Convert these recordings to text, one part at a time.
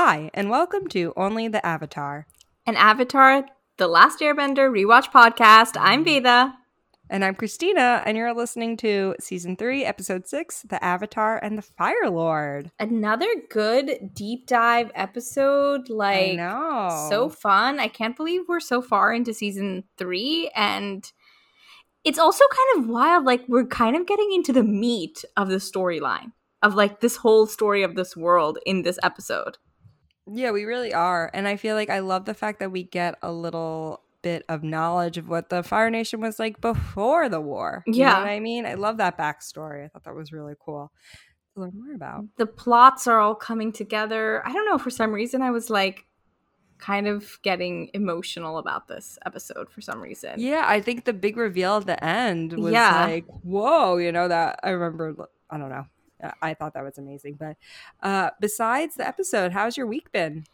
Hi, and welcome to Only the Avatar. An Avatar, The Last Airbender rewatch podcast. I'm mm-hmm. Veda. And I'm Christina, and you're listening to season three, episode six The Avatar and the Fire Lord. Another good deep dive episode. Like, know. so fun. I can't believe we're so far into season three. And it's also kind of wild. Like, we're kind of getting into the meat of the storyline of like this whole story of this world in this episode. Yeah, we really are. And I feel like I love the fact that we get a little bit of knowledge of what the Fire Nation was like before the war. You Yeah. know what I mean? I love that backstory. I thought that was really cool to learn more about. The plots are all coming together. I don't know, for some reason, I was like kind of getting emotional about this episode for some reason. Yeah, I think the big reveal at the end was Yeah. like, whoa, you know, that I remember, I don't know. I- I thought that was amazing. But uh, besides the episode, how's your week been?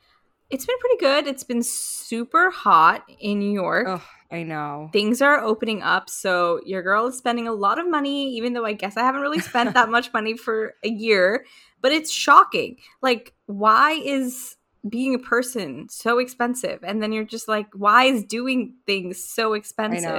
It's been pretty good. It's been super hot in New York. Oh, I know. Things are opening up, so your girl is spending a lot of money, even though I guess I haven't really spent that much money for a year. But it's shocking. Like, why is being a person so expensive? And then you're just like, why is doing things so I expensive?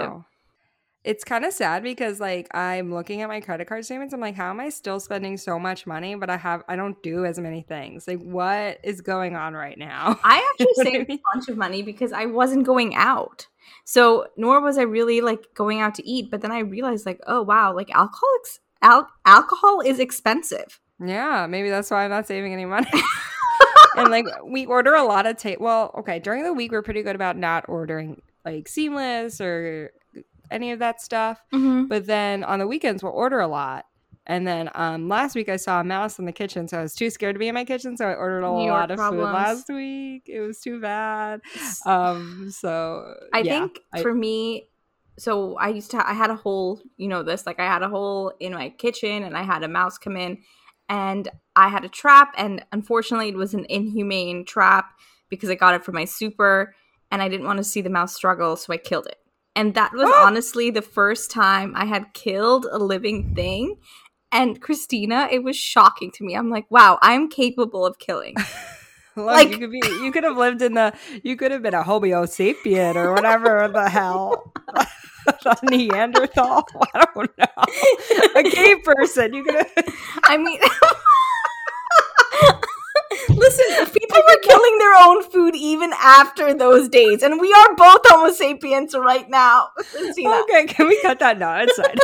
It's kind of sad because like I'm looking at my credit card statements. I'm like, how am I still spending so much money, but I have I don't do as many things. Like, what is going on right now? I actually You know what I saved mean? a bunch of money because I wasn't going out. So nor was I really like going out to eat. But then I realized like, oh wow, like alcohol ex- al- alcohol is expensive. Yeah, maybe that's why I'm not saving any money. and like we order a lot of tape. Well, okay, during the week we're pretty good about not ordering like seamless or any of that stuff. Mm-hmm. But then on the weekends we'll order a lot. And then um, last week I saw a mouse in the kitchen, so I was too scared to be in my kitchen, so I ordered a New York lot of problems. food last week. It was too bad. Um, so I yeah, think I- for me, so I used to I had a hole, you know this, like I had a hole in my kitchen and I had a mouse come in and I had a trap and unfortunately it was an inhumane trap because I got it from my super and I didn't want to see the mouse struggle, so I killed it. And that was honestly the first time I had killed a living thing. And Christina, it was shocking to me. I'm like, wow, I'm capable of killing. Look, like- you could be, you could have lived in the, you could have been a Homo sapien or whatever the hell, a Neanderthal. I don't know, a gay person. You could have. I mean, listen, people were killing their own food even after those days, and we are both Homo sapiens right now. Christina. Okay, can we cut that now? Inside.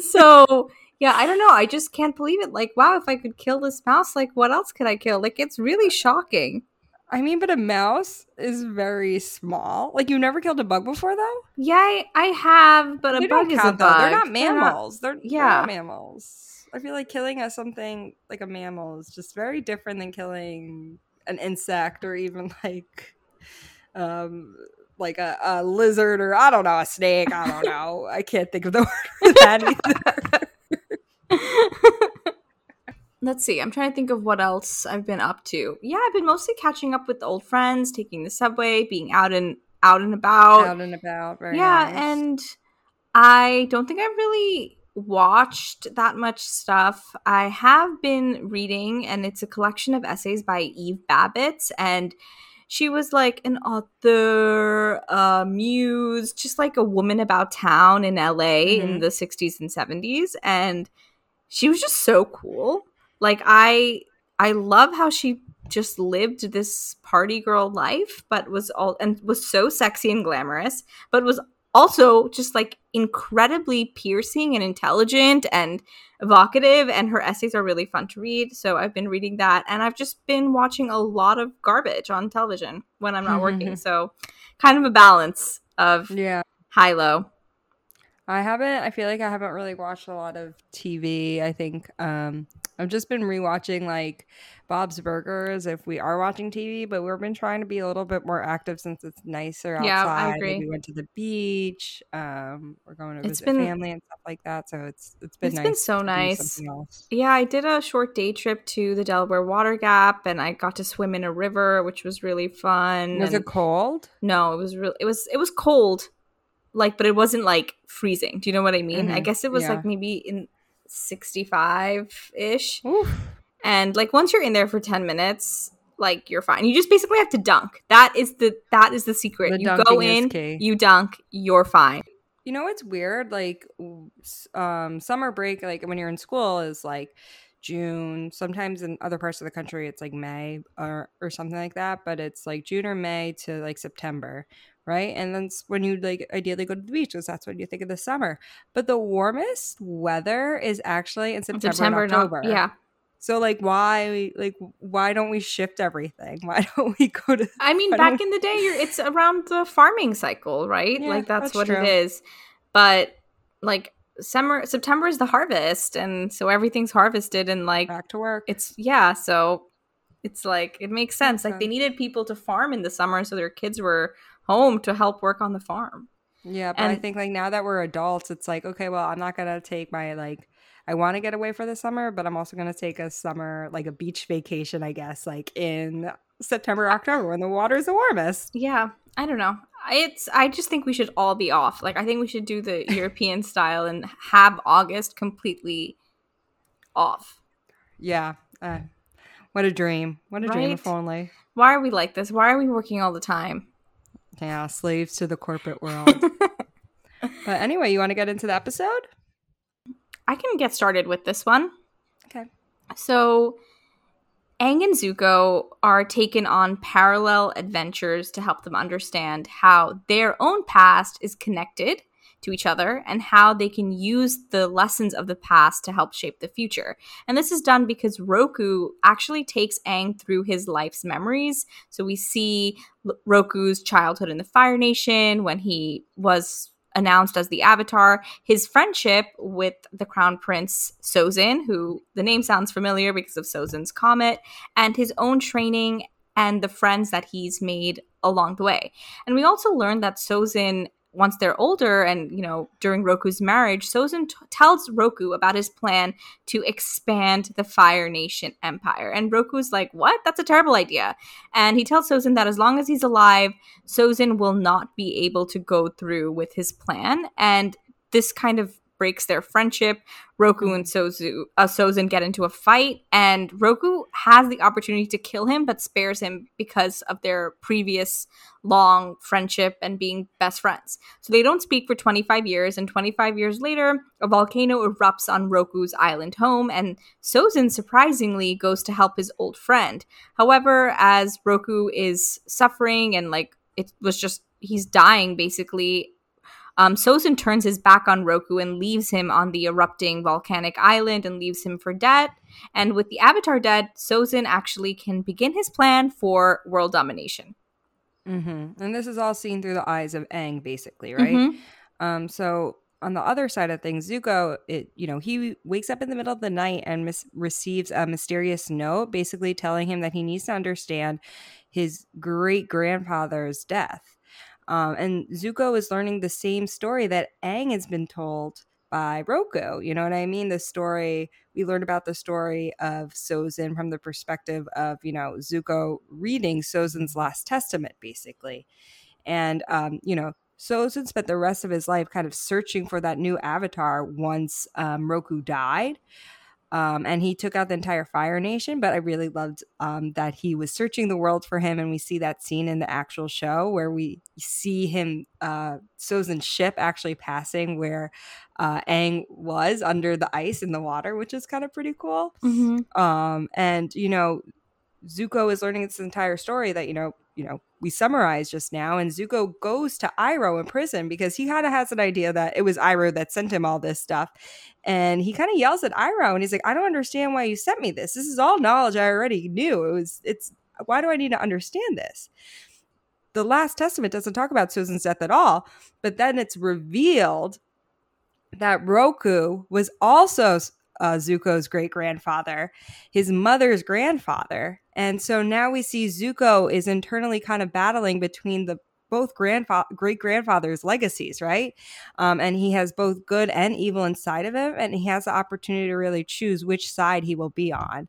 so yeah, I don't know. I just can't believe it. Like, wow, if I could kill this mouse, like, what else could I kill? Like, it's really shocking. I mean, but a mouse is very small. Like you never killed a bug before, though. Yeah, I, I have, but a bug is a bug. though. They're not mammals. They're, they're yeah. not mammals. I feel like killing a something like a mammal is just very different than killing an insect or even like um like a, a lizard or I don't know, a snake. I don't know. I can't think of the word for that either. Let's see. I'm trying to think of what else I've been up to. Yeah, I've been mostly catching up with old friends, taking the subway, being out and out and about. Out and about. Yeah, nice. and I don't think I've really watched that much stuff. I have been reading, and it's a collection of essays by Eve Babitz, and she was like an author, a muse, just like a woman about town in LA in Mhm. the 60s and 70s, and she was just so cool. Like I I love how she just lived this party girl life, but was all and was so sexy and glamorous, but was also just like incredibly piercing and intelligent and evocative and her essays are really fun to read so i've been reading that and i've just been watching a lot of garbage on television when i'm not working so kind of a balance of yeah. high low I haven't. I feel like I haven't really watched a lot of TV. I think um, I've just been rewatching like Bob's Burgers if we are watching TV, but we've been trying to be a little bit more active since it's nicer outside. Yeah, I agree. We went to the beach. Um, we're going to It's visit been- family and stuff like that. So it's it's been It's nice. been so nice. yeah i did a short day trip to the delaware water gap and i got to swim in a river which was really fun Was and- it cold? No, it was real. It was it was cold, like, but it wasn't like freezing. Do you know what I mean? I Mhm, guess it was yeah. like maybe in sixty five ish, And like once you're in there for 10 minutes, like you're fine. You just basically have to dunk. That is the that is the secret. The you go in, you dunk, you're fine. You know what's weird? Like um summer break like when you're in school is like June. Sometimes in other parts of the country it's like May or or something like that, but it's like June or May to like September, right? And then when you like ideally go to the beach because that's when you think of the summer. But the warmest weather is actually in September, September, and not October. yeah. So like why like why don't we shift everything? Why don't we go to I mean, back in the day, you're, it's around the farming cycle, right? Yeah, like that's, that's what true. it is. But like summer, September is the harvest, and so everything's harvested, and like back to work? it's yeah. So it's like it makes sense. Like they needed people to farm in the summer, so their kids were home to help work on the farm. Yeah, but I think like now that we're adults, it's like okay, well, I'm not gonna take my like. I want to get away for the summer, but I'm also gonna take a summer like a beach vacation, I guess, like in September, October when the water's the warmest. Yeah, I don't know. It's I just think we should all be off. Like I think we should do the European style and have August completely off. Yeah, uh, what a dream! What a dream if only. Why are we like this? Why are we working all the time? Yeah, slaves to the corporate world. but anyway, you want to get into the episode? I can get started with this one. Okay. So, Aang and Zuko are taken on parallel adventures to help them understand how their own past is connected to each other and how they can use the lessons of the past to help shape the future. And this is done because Roku actually takes Aang through his life's memories. So we see Roku's childhood in the Fire Nation when he was announced as the Avatar, his friendship with the Crown Prince Sozin, who the name sounds familiar because of Sozin's comet, and his own training and the friends that he's made along the way. And we also learned that Sozin once they're older and you know during Roku's marriage Sozin t- tells Roku about his plan to expand the Fire Nation empire. And Roku's like what? That's a terrible idea. And he tells Sozin that as long as he's alive Sozin will not be able to go through with his plan. And this kind of breaks their friendship Roku and Sozu uh, Sozin get into a fight and Roku has the opportunity to kill him but spares him because of their previous long friendship and being best friends. So they don't speak for 25 years, and 25 years later, a volcano erupts on Roku's island home, and Sozin surprisingly goes to help his old friend. However, as Roku is suffering and like it was just he's dying basically. Um, Sozin turns his back on Roku and leaves him on the erupting volcanic island and leaves him for dead. And with the Avatar dead, Sozin actually can begin his plan for world domination. Mm-hmm. And this is all seen through the eyes of Aang, basically, right? Mhm. Um, so on the other side of things, Zuko, it you know, he wakes up in the middle of the night and mis- receives a mysterious note, basically telling him that he needs to understand his great grandfather's death. Um, and Zuko is learning the same story that Aang has been told by Roku. You know what I mean? The story we learned about the story of Sozin from the perspective of you know Zuko reading Sozin's last testament, basically, and um, you know Sozin spent the rest of his life kind of searching for that new avatar once um, Roku died. Um, and he took out the entire Fire Nation, but I really loved um, that he was searching the world for him, and we see that scene in the actual show where we see him, uh, Sozin's ship actually passing where uh, Aang was under the ice in the water, which is kind of pretty cool. Mm-hmm. Um, and you know, Zuko is learning this entire story that you know, you know, we summarized just now, and Zuko goes to Iroh in prison because he kind of has an idea that it was Iroh that sent him all this stuff, and he kind of yells at Iroh, and he's like, "I don't understand why you sent me this. This is all knowledge I already knew. It was, it's why do I need to understand this?" The Last Testament doesn't talk about Sozin's death at all, but then it's revealed that Roku was also uh, Zuko's great grandfather, his mother's grandfather. And so now we see Zuko is internally kind of battling between the both grandfa- great grandfathers' legacies, right? Um, and he has both good and evil inside of him, and he has the opportunity to really choose which side he will be on.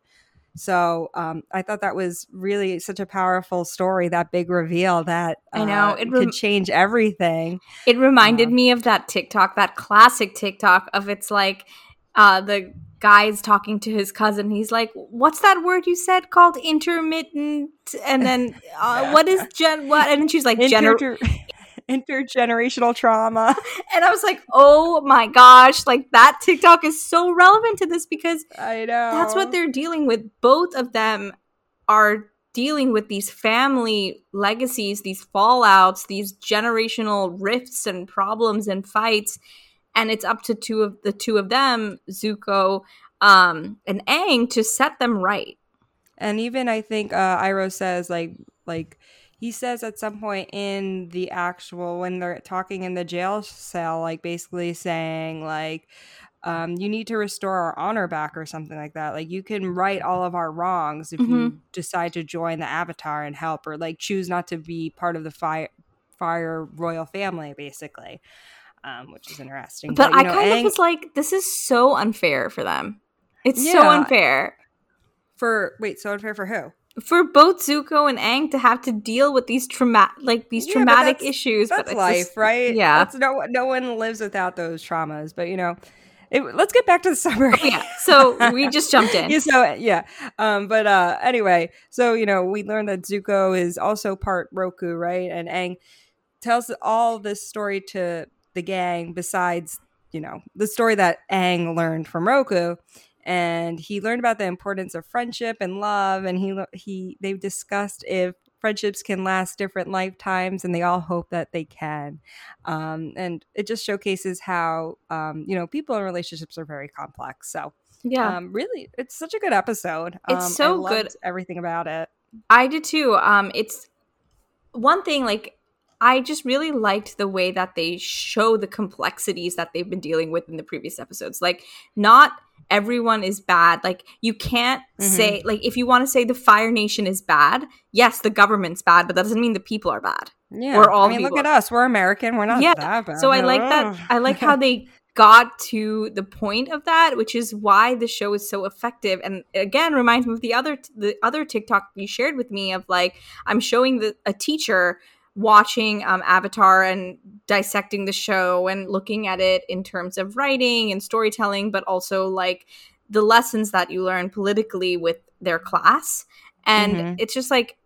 So um, I thought that was really such a powerful story, that big reveal that I know, uh, it could change everything. It reminded Uh, me of that TikTok, that classic TikTok of it's like uh the guy's talking to his cousin. He's like, "What's that word you said called intermittent?" And then, uh, what is gen? What? And then she's like, Inter- intergenerational trauma. And I was like, "Oh my gosh!" Like that TikTok is so relevant to this because I know that's what they're dealing with. Both of them are dealing with these family legacies, these fallouts, these generational rifts and problems and fights. And it's up to two of the two of them, Zuko um, and Aang, to set them right. And even I think uh, Iroh says like like he says at some point in the actual when they're talking in the jail cell, like basically saying like um, you need to restore our honor back or something like that. Like you can right all of our wrongs if Mhm. you decide to join the Avatar and help, or like choose not to be part of the fire fire royal family, basically, um, which is interesting. But, you I know, kind Aang- of was like, this is so unfair for them. It's so unfair for wait, so unfair for who? for both Zuko and Aang to have to deal with these trauma like these Yeah, but traumatic that's- issues. That's but life, just- right? Yeah. That's no no one lives without those traumas. But you know, it, let's get back to the summary. Oh, yeah. So we just jumped in. yeah, so yeah. Um, but uh anyway, so you know, we learned that Zuko is also part Roku, right? And Aang tells all this story to the gang besides, you know, the story that Aang learned from Roku. And he learned about the importance of friendship and love, and he he they've discussed if friendships can last different lifetimes, and they all hope that they can. Um, and it just showcases how um, you know people in relationships are very complex. So Yeah. um, really, it's such a good episode. It's Um, so I loved good. Everything about it. I did too. Um, it's one thing like I just really liked the way that they show the complexities that they've been dealing with in the previous episodes. Like, not everyone is bad. Like, you can't Mhm. say like if you want to say the Fire Nation is bad, yes, the government's bad, but that doesn't mean the people are bad. Yeah, We're all I mean, look at us. We're American. We're not Yeah, that bad. So I like that. I like how they got to the point of that, which is why the show is so effective. And again, reminds me of the other the other TikTok you shared with me of like I'm showing the a teacher watching um, Avatar and dissecting the show and looking at it in terms of writing and storytelling, but also like the lessons that you learn politically with their class. And Mhm. it's just like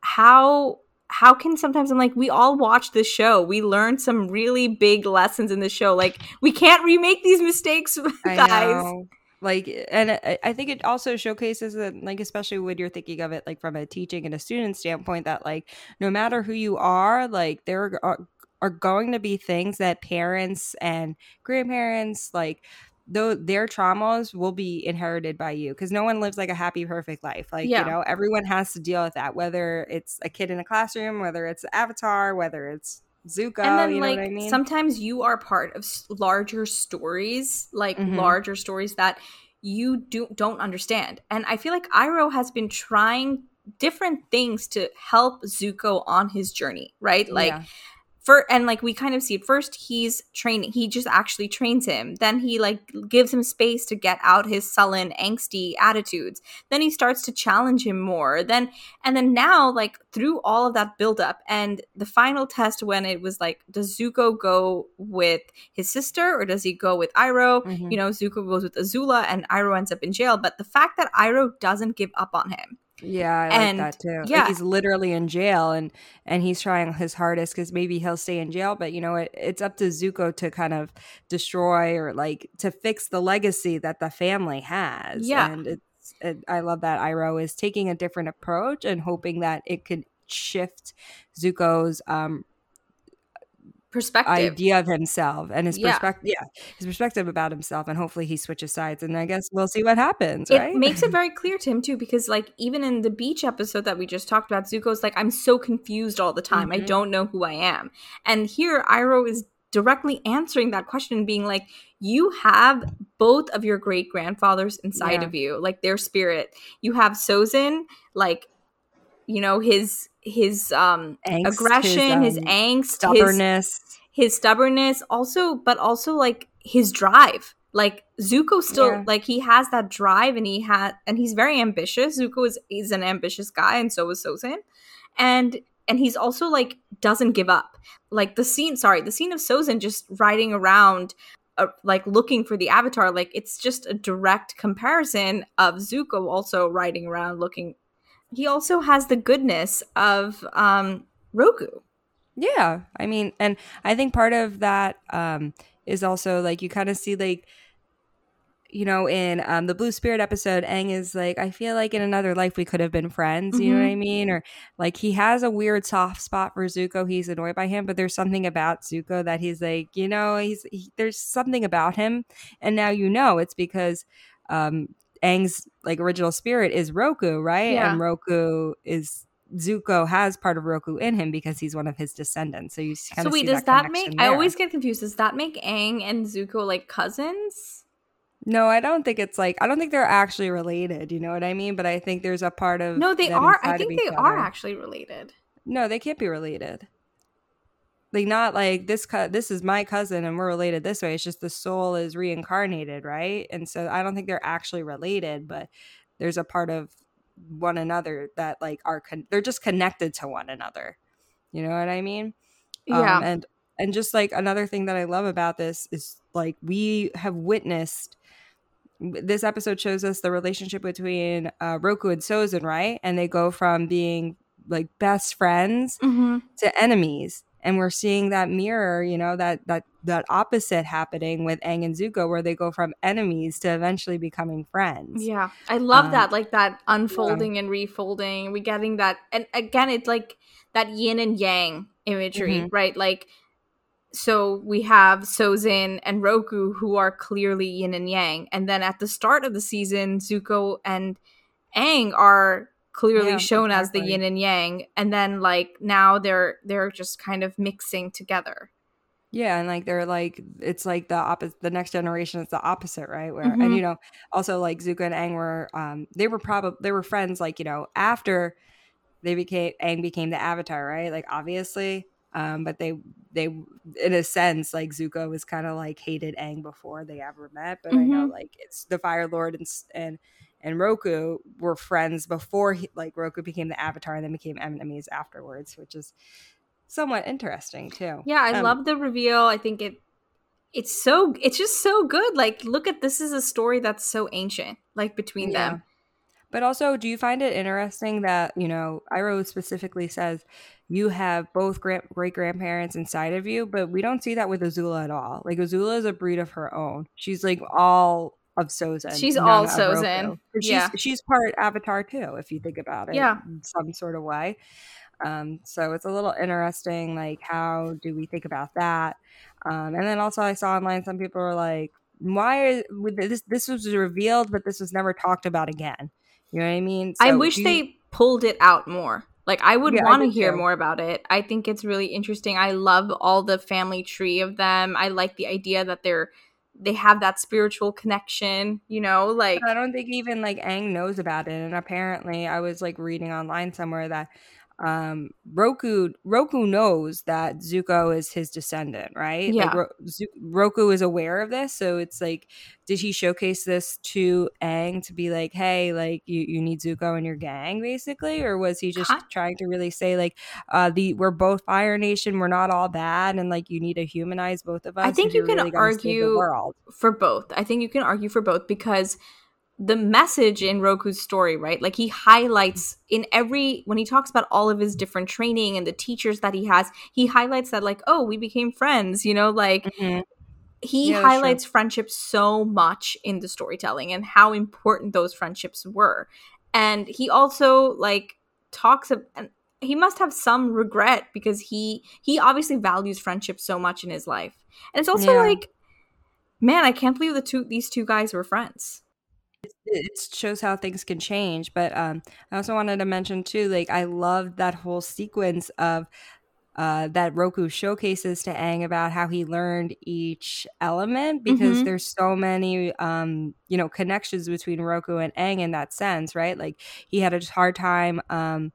how how can sometimes I'm like, we all watch this show. We learned some really big lessons in the show. Like, we can't remake these mistakes, guys. know. Like, eh, and I, I think it also showcases that, like, especially when you're thinking of it, like, from a teaching and a student standpoint, that, like, no matter who you are, like, there are, are going to be things that parents and grandparents, like, though their traumas will be inherited by you because no one lives like a happy perfect life like Yeah. you know everyone has to deal with that whether it's a kid in a classroom whether it's avatar whether it's zuko and then, you know like, what i mean sometimes you are part of larger stories, like Mhm. larger stories that you do don't understand. And I feel like Iroh has been trying different things to help Zuko on his journey, right? Like, Yeah. For and like we kind of see it first he's training he just actually trains him. Then he like gives him space to get out his sullen angsty attitudes. Then he starts to challenge him more. Then and then now like through all of that buildup and the final test when it was like does zuko go with his sister or does he go with iroh? Mhm. you know zuko goes with azula and iroh ends up in jail but the fact that iroh doesn't give up on him Yeah, I And- like that too. yeah. Like he's literally in jail and and he's trying his hardest because maybe he'll stay in jail, but you know it, it's up to Zuko to kind of destroy or like to fix the legacy that the family has. Yeah. and it's it, I love that Iroh is taking a different approach and hoping that it could shift Zuko's um perspective idea of himself and his Yeah. perspective yeah his perspective about himself and hopefully he switches sides and i guess we'll see what happens it right makes it very clear to him too because like even in the beach episode that we just talked about zuko's like i'm so confused all the time i Mhm. don't know who i am and here iroh is directly answering that question being like you have both of your great grandfathers inside Yeah. of you like their spirit you have sozin like you know his his um Angst, aggression his, um, angst his stubbornness. his stubbornness also but also like his drive. Like zuko still Yeah. like he has that drive and he had and he's very ambitious. Zuko is is an ambitious guy and so is sozin. And and he's also like doesn't give up. Like the scene sorry the scene of sozin just riding around uh, like looking for the avatar like it's just a direct comparison of zuko also riding around looking he also has the goodness of um roku yeah i mean and i think part of that um is also like you kind of see like you know, in um, the Blue Spirit episode, Aang is like, I feel like in another life we could have been friends. You mm-hmm. know what I mean? Or like he has a weird soft spot for Zuko. He's annoyed by him, but there's something about Zuko that he's like, you know, he's he, there's something about him, and now you know it's because um, Aang's like original spirit is Roku, right? Yeah. And Roku is Zuko has part of Roku in him because he's one of his descendants. So you kind of so wait, does that, that make? There. I always get confused. Does that make Aang and Zuko like cousins? No, I don't think it's like I don't think they're actually related. You know what I mean? But I think there's a part of no, they are. I think they other. are actually related. No, they can't be related. Like not like this. Co- this is my cousin, and we're related this way. It's just the soul is reincarnated, right? And so I don't think they're actually related, but there's a part of one another that like are con- they're just connected to one another. You know what I mean? Yeah. Um, and and just like another thing that I love about this is like we have witnessed this episode shows us the relationship between uh, Roku and Sozin, right? And they go from being like best friends mm-hmm. to enemies. And we're seeing that mirror, you know, that that that opposite happening with Aang and Zuko, where they go from enemies to eventually becoming friends. Yeah, I love um, that, like that unfolding yeah. and refolding. We're getting that, and again, it's like that yin and yang imagery, mm-hmm. right? Like so we have Sozin and Roku who are clearly yin and yang. And then at the start of the season, Zuko and Aang are clearly yeah, shown exactly. as the yin and yang. And then like now they're they're just kind of mixing together. Yeah, and like they're like it's like the opposite the next generation is the opposite, right? Where mm-hmm. and you know, also like Zuko and Aang were um they were probably they were friends like, you know, after they became Aang became the avatar, right? Like obviously um, but they they in a sense like Zuko was kind of like hated Aang before they ever met. But mm-hmm. I know mm-hmm. like it's the Fire Lord and and and Roku were friends before he, like Roku became the Avatar and then became enemies afterwards, which is somewhat interesting too. Yeah, I um, love the reveal. I think it it's so it's just so good. Like look at this is a story that's so ancient, like between yeah. them. But also, do you find it interesting that, you know, Iroh specifically says you have both great grandparents inside of you, but we don't see that with Azula at all. Like Azula is a breed of her own. She's like all of Sozin. She's all Sozin. She's, yeah. she's part Avatar too, if you think about it. Yeah. In some sort of way. Um, so it's a little interesting, like how do we think about that? Um, and then also I saw online some people were like, why is this this was revealed, but this was never talked about again. You know what I mean? So I wish you, they pulled it out more. Like I would yeah, want to hear more about it. I think it's really interesting. I love all the family tree of them. I like the idea that they're they have that spiritual connection, you know, like I don't think even like Aang knows about it. And apparently I was like reading online somewhere that um Roku Roku knows that Zuko is his descendant, right? Yeah. Like, Ro- Z- Roku is aware of this, so it's like, did he showcase this to Aang to be like, hey, like you, you need Zuko in your gang, basically, or was he just trying to really say like, uh, the we're both Fire Nation, we're not all bad, and like you need to humanize both of us. I think you can really argue for both. I think you can argue for both because the message in Roku's story, right? Like he highlights in every when he talks about all of his different training and the teachers that he has, he highlights that like, oh, we became friends, you know, like mm-hmm. he yeah, highlights sure. friendship so much in the storytelling and how important those friendships were. And he also like talks of and he must have some regret because he he obviously values friendship so much in his life. And it's also yeah. like man, I can't believe the two these two guys were friends it shows how things can change. But um, I also wanted to mention too, like I love that whole sequence of uh, that Roku showcases to Aang about how he learned each element because mm-hmm. there's so many um, you know connections between Roku and Aang in that sense, right? Like he had a hard time um,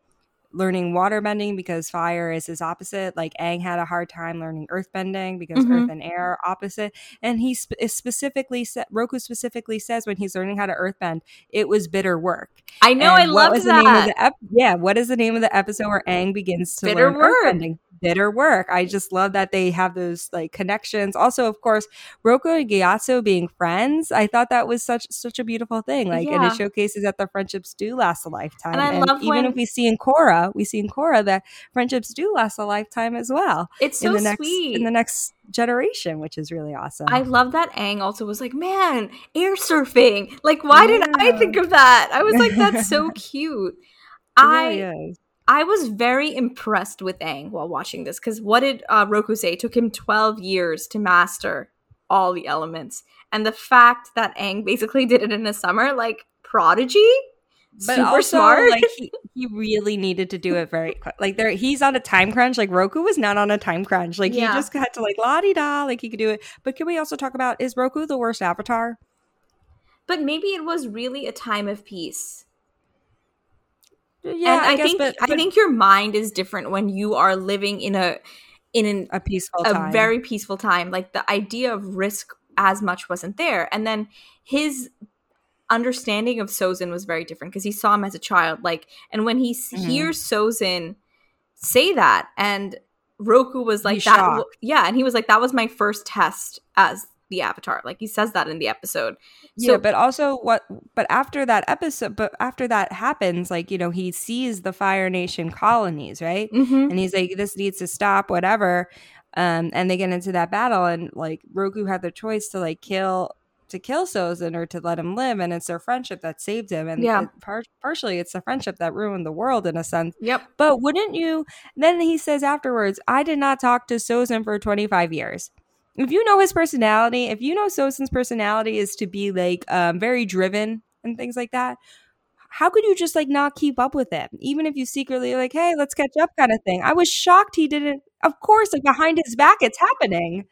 learning water bending because fire is his opposite. Like Aang had a hard time learning earth bending because mm-hmm. earth and air are opposite. And he sp- specifically said, Roku specifically says when he's learning how to earth bend, it was bitter work. I know, and I love that. Ep- yeah, what is the name of the episode where Aang begins to bitter learn work. earth bending? Bitter work. I just love that they have those like connections. Also, of course, Roku and Gyatso being friends. I thought that was such such a beautiful thing. Like, and it showcases that the friendships do last a lifetime. And I love even when- if we see in Korra, we see in Korra that friendships do last a lifetime as well It's so in the next sweet. in the next generation, which is really awesome. I love that Aang also was like, man, air surfing. Like, why didn't I think of that? I was like, that's so cute. It I is. I was very impressed with Aang while watching this because what did uh, Roku say? It took him 12 years to master all the elements. And the fact that Aang basically did it in a summer, like prodigy, but super also smart. like he, he really needed to do it very quick. Like there he's on a time crunch. Like Roku was not on a time crunch. Like Yeah. he just had to like la di da, like he could do it. But can we also talk about is Roku the worst avatar? but maybe it was really a time of peace. Yeah, and I, guess, think but, I think your mind is different when you are living in a in an a peaceful a time. very peaceful time. Like the idea of risk as much wasn't there. And then his understanding of Sozin was very different because he saw him as a child. Like, and when he s Mhm. hears Sozin say that, and Roku was like He's that, shocked. yeah, and he was like, that was my first test as the Avatar. Like he says that in the episode. yeah, but also what? But after that episode, but after that happens, like you know, he sees the Fire Nation colonies, right? Mm-hmm. and he's like this needs to stop whatever um and they get into that battle and like roku had the choice to like kill to kill Sozin or to let him live and it's their friendship that saved him and Yeah. it- par- partially it's the friendship that ruined the world in a sense Yep. but wouldn't you then he says afterwards i did not talk to Sozin for 25 years if you know his personality if you know Sozin's personality is to be like um very driven and things like that how could you just like not keep up with him? Even if you secretly like hey let's catch up kind of thing. I was shocked he didn't of course like behind his back it's happening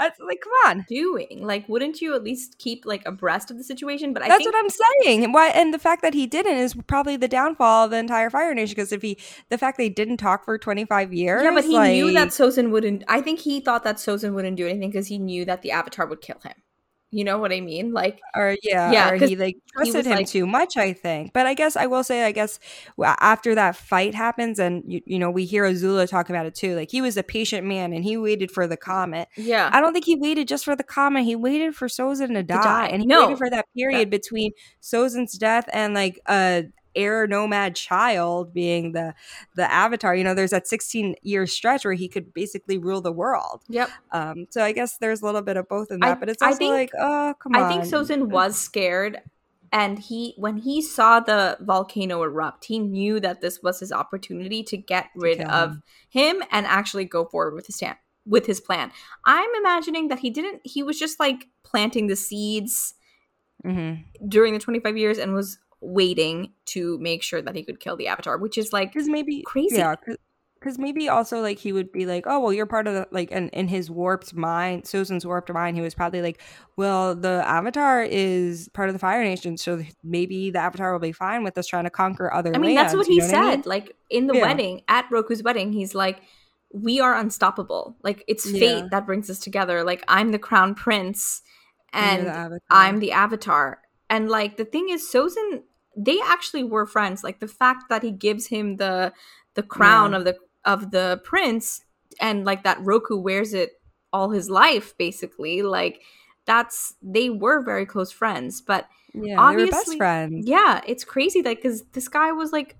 that's like come on Doing like, wouldn't you at least keep like abreast of the situation? But I that's think what i'm saying and why and the fact that he didn't is probably the downfall of the entire fire nation because if he the fact they didn't talk for 25 years Yeah, but he knew that Sozin wouldn't. I think he thought that Sozin wouldn't do anything because he knew that the Avatar would kill him. You know what I mean? Like, or yeah, Yeah, or he like trusted was him like- too much, I think. But I guess I will say, I guess after that fight happens, and you, you know, we hear Azula talk about it too. Like he was a patient man, and he waited for the comet. yeah, I don't think he waited just for the comet. He waited for Sozin to die, die. and he No. waited for that period between Sozin's death and like a air nomad child being the the avatar. You know, there's that 16 year stretch where he could basically rule the world. yep. Um, so I guess there's a little bit of both in I- that, but it's I also think- like, oh, come on. I think Sozin was scared, and he when he saw the volcano erupt, he knew that this was his opportunity to get rid of him. and actually go forward with his stand with his plan. I'm imagining that he didn't. He was just like planting the seeds Mhm. during the 25 years and was waiting to make sure that he could kill the Avatar, which is like because maybe Crazy. yeah because maybe also like he would be like oh well you're part of the like and in his warped mind Sozin's warped mind he was probably like well the avatar is part of the fire nation so maybe the avatar will be fine with us trying to conquer other I mean, that's what he know I said. mean? Like in the Yeah. wedding, at Roku's wedding, he's like, "We are unstoppable. Like it's Yeah. fate that brings us together. Like I'm the crown prince, and the. I'm the avatar." And like the thing is, Sozin, they actually were friends. Like the fact that he gives him the the crown Yeah. of the of the prince, and like that Roku wears it all his life, basically. Like that's they were very close friends, but yeah they were best obviously- friends yeah, it's crazy that because this guy was like,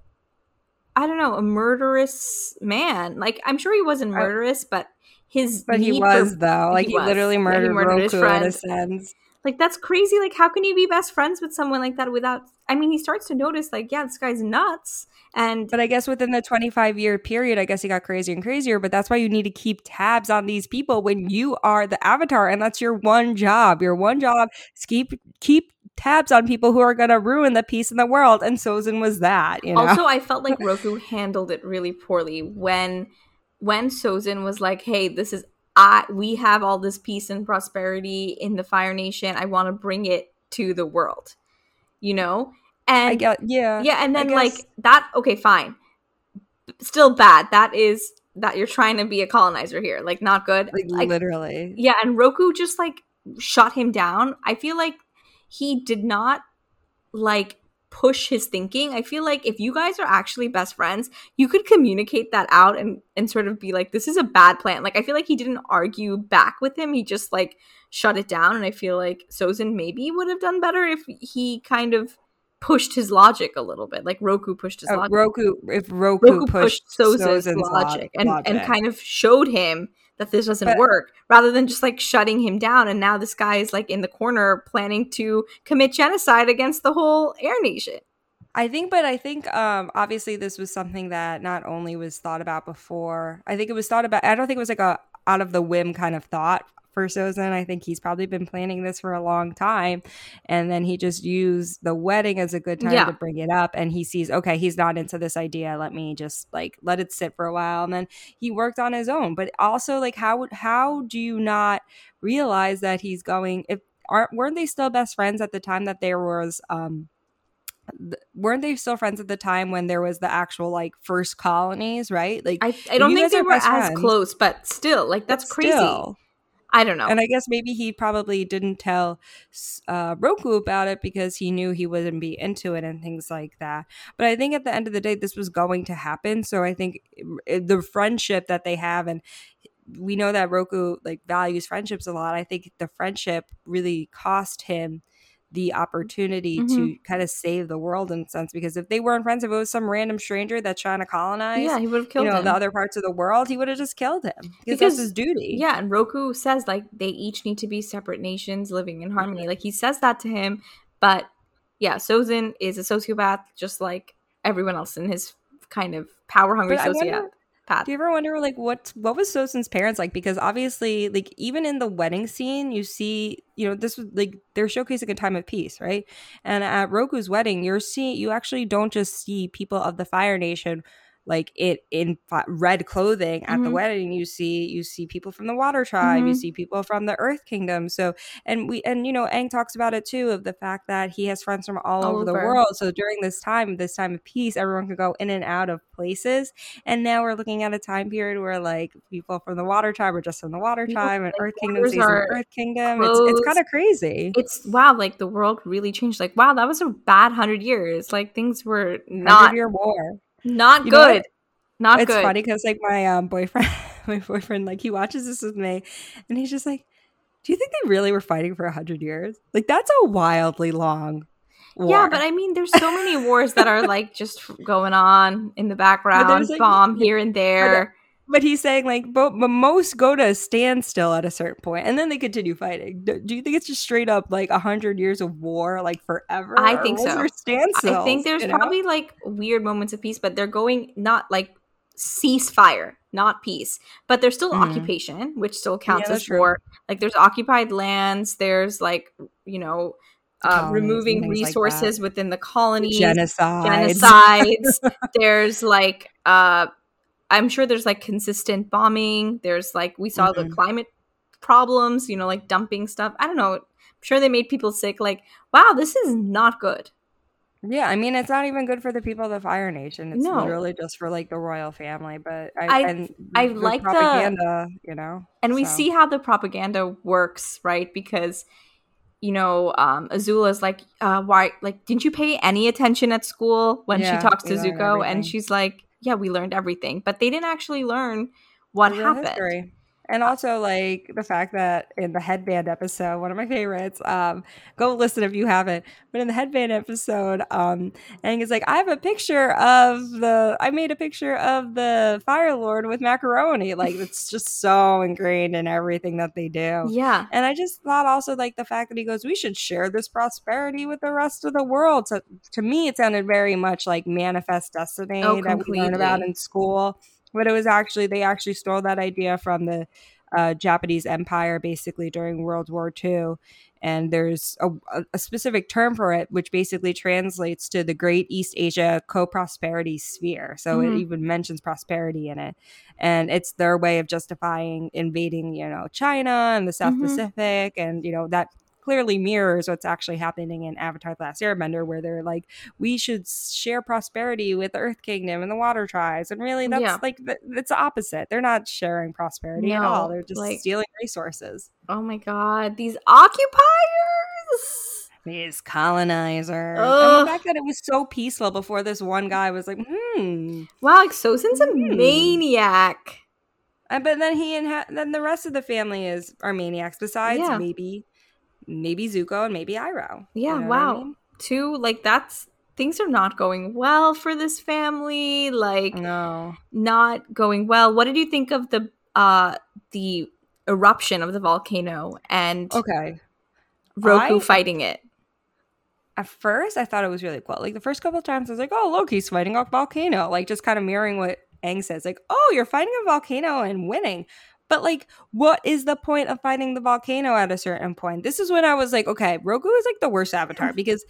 I don't know, a murderous man. Like I'm sure he wasn't murderous, but his but he was for- though like he he, literally Yeah, he murdered, murdered his Roku in a sense like that's crazy. Like how can you be best friends with someone like that without? I mean, he starts to notice like, yeah, this guy's nuts, and But I guess within the 25 year period, I guess he got crazier and crazier. But that's why you need to keep tabs on these people when you are the avatar, and that's your one job. Your one job is keep keep tabs on people who are going to ruin the peace in the world. And Sozin was that. You know, Also, I felt like Roku handled it really poorly when when Sozin was like, "Hey, this is I we have all this peace and prosperity in the Fire Nation. I want to bring it to the world." You know? And I get yeah, yeah, and then like that okay, fine. Still bad. That is that you're trying to be a colonizer here. Like not good. like, Like, literally. yeah, and Roku just like shut him down. I feel like he did not like push his thinking. I feel like if you guys are actually best friends, you could communicate that out and and sort of be like, this is a bad plan. Like I feel like he didn't argue back with him. He just like shut it down. And I feel like Sozin maybe would have done better if he kind of pushed his logic a little bit. Like Roku pushed his Uh, logic. Roku, if Roku, Roku pushed, pushed Sozin's Sozin's logic and, logic. and kind of showed him that this doesn't But- work rather than just like shutting him down and now this guy is like in the corner planning to commit genocide against the whole air nation I think, but I think um, obviously this was something that not only was thought about before. I think it was thought about. I don't think it was like a out of the whim kind of thought for Sozin. I think he's probably been planning this for a long time, and then he just used the wedding as a good time Yeah. to bring it up. And he sees, okay, he's not into this idea. Let me just like let it sit for a while, and then he worked on his own. But also, like, how how do you not realize that he's going? If aren't weren't they still best friends at the time that there was um weren't they still friends at the time when there was the actual like first colonies, right? Like i, I don't think they were as friends, close but still like that's but crazy still. I don't know And I guess maybe he probably didn't tell uh, Roku about it because he knew he wouldn't be into it and things like that. But I think at the end of the day, this was going to happen. So I think the friendship that they have, and we know that Roku like values friendships a lot. I think the friendship really cost him the opportunity to Mm-hmm. kind of save the world in a sense because if they weren't friends if it was some random stranger that's trying to colonize yeah he would have killed you know him. the other parts of the world he would have just killed him because, Because- that's his duty. yeah and roku says like they each need to be separate nations living in harmony like he says that to him but yeah sozin is a sociopath just like everyone else in his kind of power hungry sociopath path. Do you ever wonder like what what was Sozin's parents like? Because obviously, like even in the wedding scene, you see, you know, this was like they're showcasing a time of peace, right? And at Roku's wedding, you're seeing you actually don't just see people of the Fire Nation like it in red clothing at the Mhm. wedding you see you see people from the water tribe you Mhm. see people from the earth kingdom. So and we and you know Aang talks about it too of the fact that he has friends from all, All over the world. So during this time this time of peace everyone could go in and out of places. And now we're looking at a time period where like people from the water tribe are just from the water People, tribe and like, earth kingdom borders stays in are the earth kingdom. It's, it's kind of crazy. It's wow like the world really changed. Like wow that was a bad hundred years. Like things were not year war not You good. Not it's good. funny because like my um boyfriend my boyfriend like he watches this with me and he's just like do you think they really were fighting for a hundred years? Like that's a wildly long war. yeah but i mean there's so many wars that are like just going on in the background. Like- bomb here and there but he's saying like but, but most go to a standstill at a certain point and then they continue fighting do, do you think it's just straight up like a hundred years of war like forever I think so. i think there's you know? probably like weird moments of peace but they're going not like ceasefire not peace but there's still Mhm. occupation which still counts that's as true. war like there's occupied lands there's like you know uh, removing things like resources within the colonies genocide genocides there's like uh i'm sure there's like consistent bombing there's like we saw the Mhm. climate problems you know like dumping stuff i don't know i'm sure they made people sick like wow this is not good Yeah, I mean, it's not even good for the people of the Fire Nation. It's No. literally just for like the royal family. But I, I- and I the like the- propaganda, you know. and we see how the propaganda works right because you know um azula's like uh why like didn't you pay any attention at school when Yeah, she talks to zuko and she's like yeah we learned everything but they didn't actually learn what Real happened history. And also like the fact that in the headband episode, one of my favorites, um, go listen if you haven't. But in the headband episode, um, and it's like, I have a picture of the I made a picture of the Fire Lord with macaroni. Like it's just so ingrained in everything that they do. yeah And I just thought also like the fact that he goes, we should share this prosperity with the rest of the world. So to me, it sounded very much like manifest destiny Oh, that we learn about in school. But it was actually they actually stole that idea from the uh, Japanese Empire basically during World War II. And there's a, a- specific term for it, which basically translates to the Great East Asia Co Prosperity Sphere. So Mhm. it even mentions prosperity in it and it's their way of justifying invading you know china and the south Mhm. pacific and you know that clearly mirrors what's actually happening in avatar the last airbender where they're like we should share prosperity with the earth kingdom and the water tribes and really that's Yeah. like it's the opposite they're not sharing prosperity at all they're just like- stealing resources Oh my god, these occupiers! these colonizers. And the fact that it was so peaceful before this one guy was like, hmm. Wow, like Sozin's a Hmm. maniac. And, but then he and ha- then the rest of the family is are maniacs. Besides Yeah. maybe maybe Zuko and maybe Iroh. Yeah, You know what I wow. mean? Two, like that's things are not going well for this family. Like No. not going well. What did you think of the uh the eruption of the volcano and Okay. Roku I- fighting it? At first, I thought it was really cool. Like the first couple of times, I was like, "Oh, look, he's fighting a volcano!" Like just kind of mirroring what Aang says. Like, "Oh, you're fighting a volcano and winning." But like, what is the point of fighting the volcano at a certain point? This is when I was like, okay, Roku is like the worst avatar because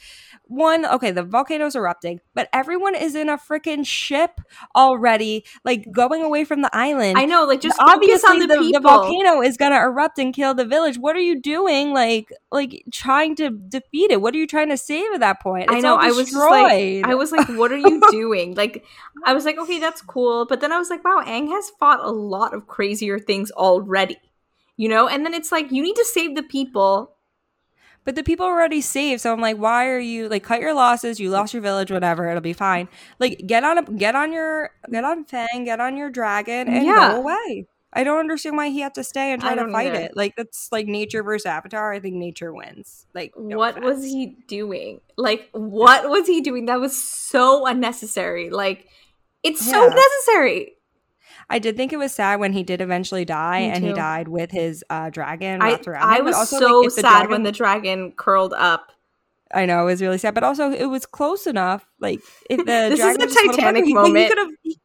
one, okay, the volcano's erupting, but everyone is in a freaking ship already, like going away from the island. I know, like just obviously on the, the, people. the volcano is gonna erupt and kill the village. What are you doing? Like, like trying to defeat it? What are you trying to save at that point? I know. I was like. I was like, what are you doing? like, I was like, okay, that's cool. But then I was like, wow, Aang has fought a lot of crazier things already, you know. And then it's like, you need to save the people. But the people are already saved, so I'm like, why are you like cut your losses? You lost your village, whatever. It'll be fine. Like, get on a get on your get on Fang, get on your dragon, and Yeah. go away. I don't understand why he had to stay and try to fight either. it. Like that's like nature versus Avatar. I think nature wins. Like, no what was he doing? Like, what was he doing? That was so unnecessary. Like, it's so necessary. I did think it was sad when he did eventually die, and he died with his uh, dragon I, I him. was also, so like, the sad dragon- when the dragon curled up. I know it was really sad, but also it was close enough. Like if the This is the was a little Titanic he- moment. He could.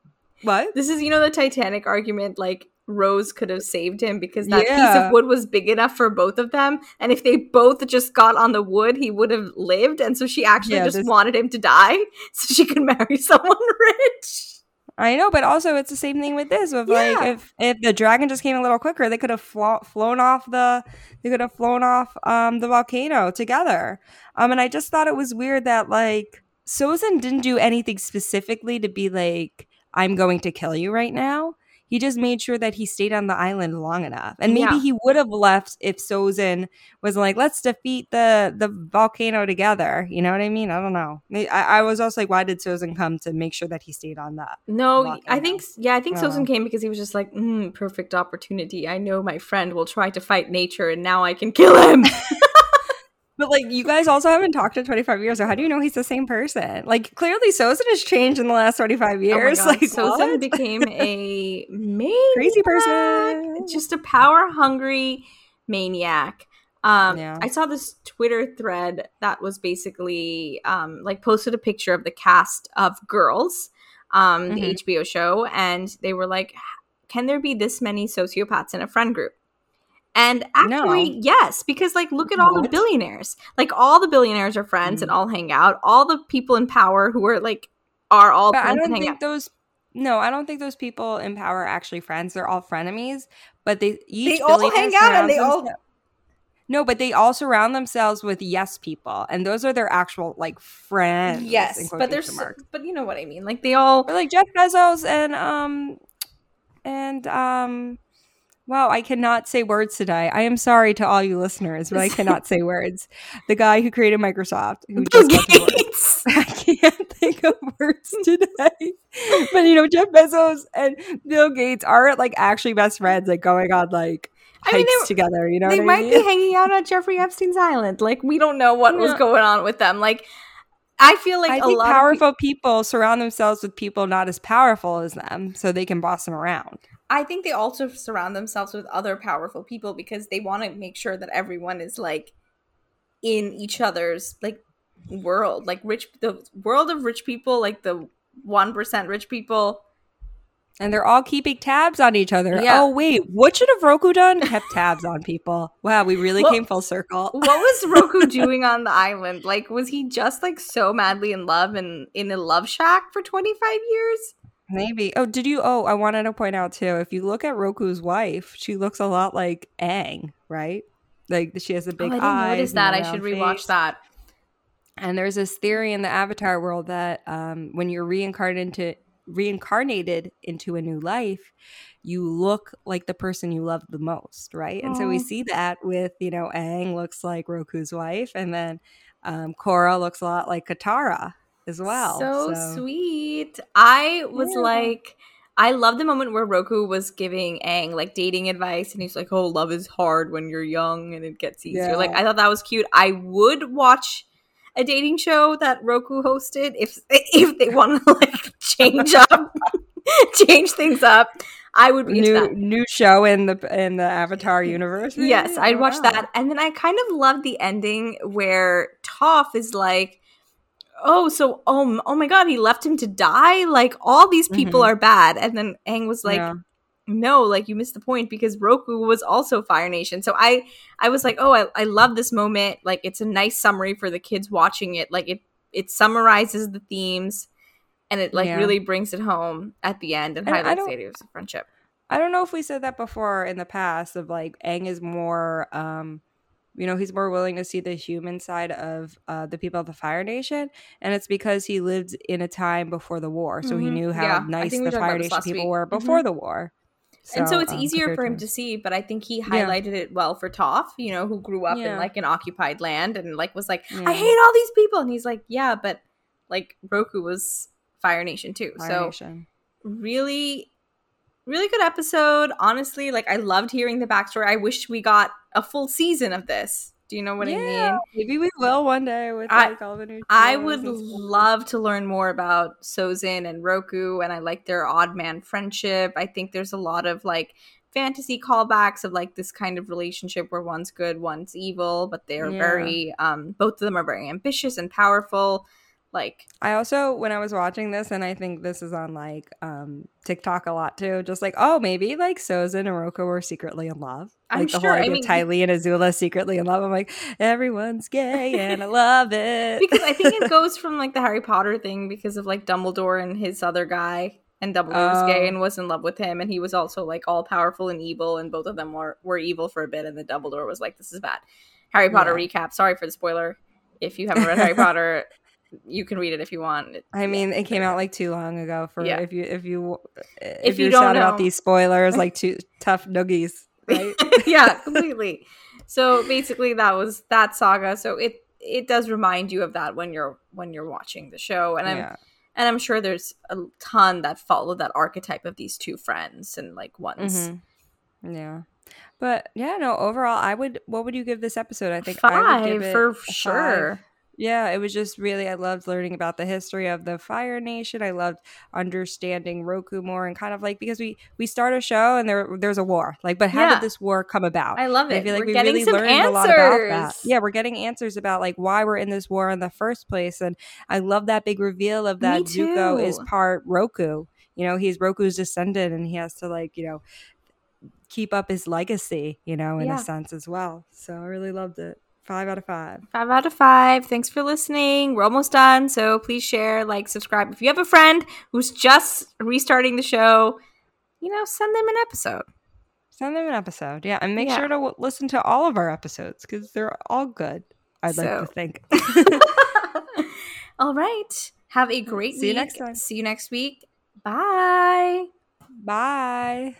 What? This is, you know, the Titanic argument. Like, Rose could have saved him because that piece of wood was big enough for both of them. And if they both just got on the wood, he would have lived. And so she actually Yeah, just this- wanted him to die so she could marry someone rich. I know, but also it's the same thing with this. With like, if if the dragon just came a little quicker, they could have flo- flown off the they could have flown off um the volcano together. Um, and I just thought it was weird that like Sozin didn't do anything specifically to be like, I'm going to kill you right now. He just made sure that he stayed on the island long enough, and maybe Yeah. he would have left if Sozin was like, "Let's defeat the the volcano together." You know what I mean? I don't know. I, I was also like, why did Sozin come to make sure that he stayed on that? No, Volcano. I think, yeah, I think Oh. Sozin came because he was just like, mm, perfect opportunity. I know my friend will try to fight nature and now I can kill him. But like, you guys also haven't talked in 25 years, so how do you know he's the same person? Like, clearly, Sozin has changed in the last 25 years. Oh like, Sozin became a maniac. crazy person. just a power hungry maniac. Um, Yeah. I saw this Twitter thread that was basically um, like posted a picture of the cast of Girls, um, the Mhm. HBO show, and they were like, "Can there be this many sociopaths in a friend group?" And actually, No. yes, because like look at all the billionaires. Like all the billionaires are friends Mm. and all hang out. All the people in power who are like are all But I don't think out. those. No, I don't think those people in power are actually friends. They're all frenemies, but they each They all hang out and they all- No, but they all surround themselves with yes people, and those are their actual like friends. Yes, but there's marks. but you know what I mean. Like they all Or like Jeff Bezos and um and um wow, I cannot say words today. I am sorry to all you listeners, but I cannot say words. The guy who created Microsoft, who Bill just. Gates. I can't think of words today. But you know, Jeff Bezos and Bill Gates are like actually best friends, like going on like I hikes mean, they- together. You know, they what I might mean? be hanging out at Jeffrey Epstein's island. Like we don't know what was going on with them. Like I feel like I a lot of powerful people surround themselves with people not as powerful as them, so they can boss them around. I think they also surround themselves with other powerful people because they want to make sure that everyone is like in each other's like world. Like rich the world of rich people, like the 1% rich people. And they're all keeping tabs on each other. Yeah. Oh wait, what should have Roku done? Kept tabs on people. Wow, we really Well- came full circle. What was Roku doing on the island? Like was he just like so madly in love and in a love shack for 25 years? Maybe. Oh, did you? Oh, I wanted to point out too. If you look at Roku's wife, she looks a lot like Aang, right? Like she has a big oh, I didn't eyes. notice that. I should rewatch face. that. And there's this theory in the Avatar world that um, when you're reincarnated into reincarnated into a new life, you look like the person you love the most, right? And so we see that with you know Aang looks like Roku's wife, and then um, Korra looks a lot like Katara as well. So, sweet. I was Yeah. like, I love the moment where Roku was giving Aang like dating advice, and he's like, "Oh, love is hard when you're young, and it gets easier." Yeah. Like, I thought that was cute. I would watch a dating show that Roku hosted if if they want to like change up, change things up. I would be new that. new show in the in the Avatar universe. Yes, I'd Oh, watch wow. that. And then I kind of love the ending where Toph is like, "Oh, so oh, m- oh my god, he left him to die? Like all these people Mhm. are bad." And then Aang was like, Yeah. "No, like you missed the point because Roku was also Fire Nation." So I I was like, "Oh, I I love this moment. Like it's a nice summary for the kids watching it. Like it it summarizes the themes." And it like Yeah. really brings it home at the end and, And highlights the idea of friendship. I don't know if we said that before in the past of like Aang is more um you know he's more willing to see the human side of uh, the people of the Fire Nation, and it's because he lived in a time before the war, so he Mhm. knew how Yeah, nice the Fire Nation people week. were Mhm. before the war. and so it's um, easier for him to see but i think he Yeah. highlighted it well for toph you know who grew up in like an occupied land and like was like Yeah. i hate all these people and he's like yeah but like roku was fire nation too Fire so Nation. really really good episode honestly like i loved hearing the backstory i wish we got a full season of this do you know what i Yeah, mean Maybe we will one day with I- like all the new. I would love to learn more about Sozin and Roku, and I like their odd man friendship. I think there's a lot of like fantasy callbacks of like this kind of relationship where one's good, one's evil, but they're Yeah. very, um, both of them are very ambitious and powerful. Like, I also when I was watching this, and I think this is on like um TikTok a lot too. Just like, oh, maybe like Sozin and Roku were secretly in love. I'm like the sure, whole I idea mean- of Ty Lee and Azula secretly in love. I'm like, everyone's gay and I love it. because I think it goes from like the Harry Potter thing because of like Dumbledore and his other guy. And Dumbledore was gay Oh. and was in love with him, and he was also like all powerful and evil, and both of them were were evil for a bit. And the Dumbledore was like, "This is bad." Harry Potter recap. Sorry for the spoiler. If you haven't read Harry Potter, you can read it if you want. I mean, it came out like too long ago for Yeah. if you if you if, If you don't know. out these spoilers like two tough noogies, right? yeah, completely. So basically, that was that saga. So it it does remind you of that when you're when you're watching the show, and I'm yeah. and I'm sure there's a ton that follow that archetype of these two friends and like ones. Mhm. Yeah. But yeah, no, overall I would what would you give this episode? I think I would Five give it for a five. Yeah, it was just really I loved learning about the history of the Fire Nation. I loved understanding Roku more and kind of like because we we start a show and there there's a war. Like but how Yeah. did this war come about? I love And it. I feel like We're we getting really learned answers. a lot about that. Yeah, we're getting answers about like why we're in this war in the first place. And I love that big reveal of that Zuko is part Roku. You know, he's Roku's descendant and he has to like, you know, keep up his legacy, you know, in Yeah. a sense as well. So I really loved it. Five out of five. Five out of five. Thanks for listening. We're almost done. So please share, like, subscribe. If you have a friend who's just restarting the show, you know, send them an episode. Send them an episode. Yeah. And make Yeah. sure to w- listen to all of our episodes because they're all good. I'd like to think. All right. Have a great See you next time. See you next week. Bye. Bye.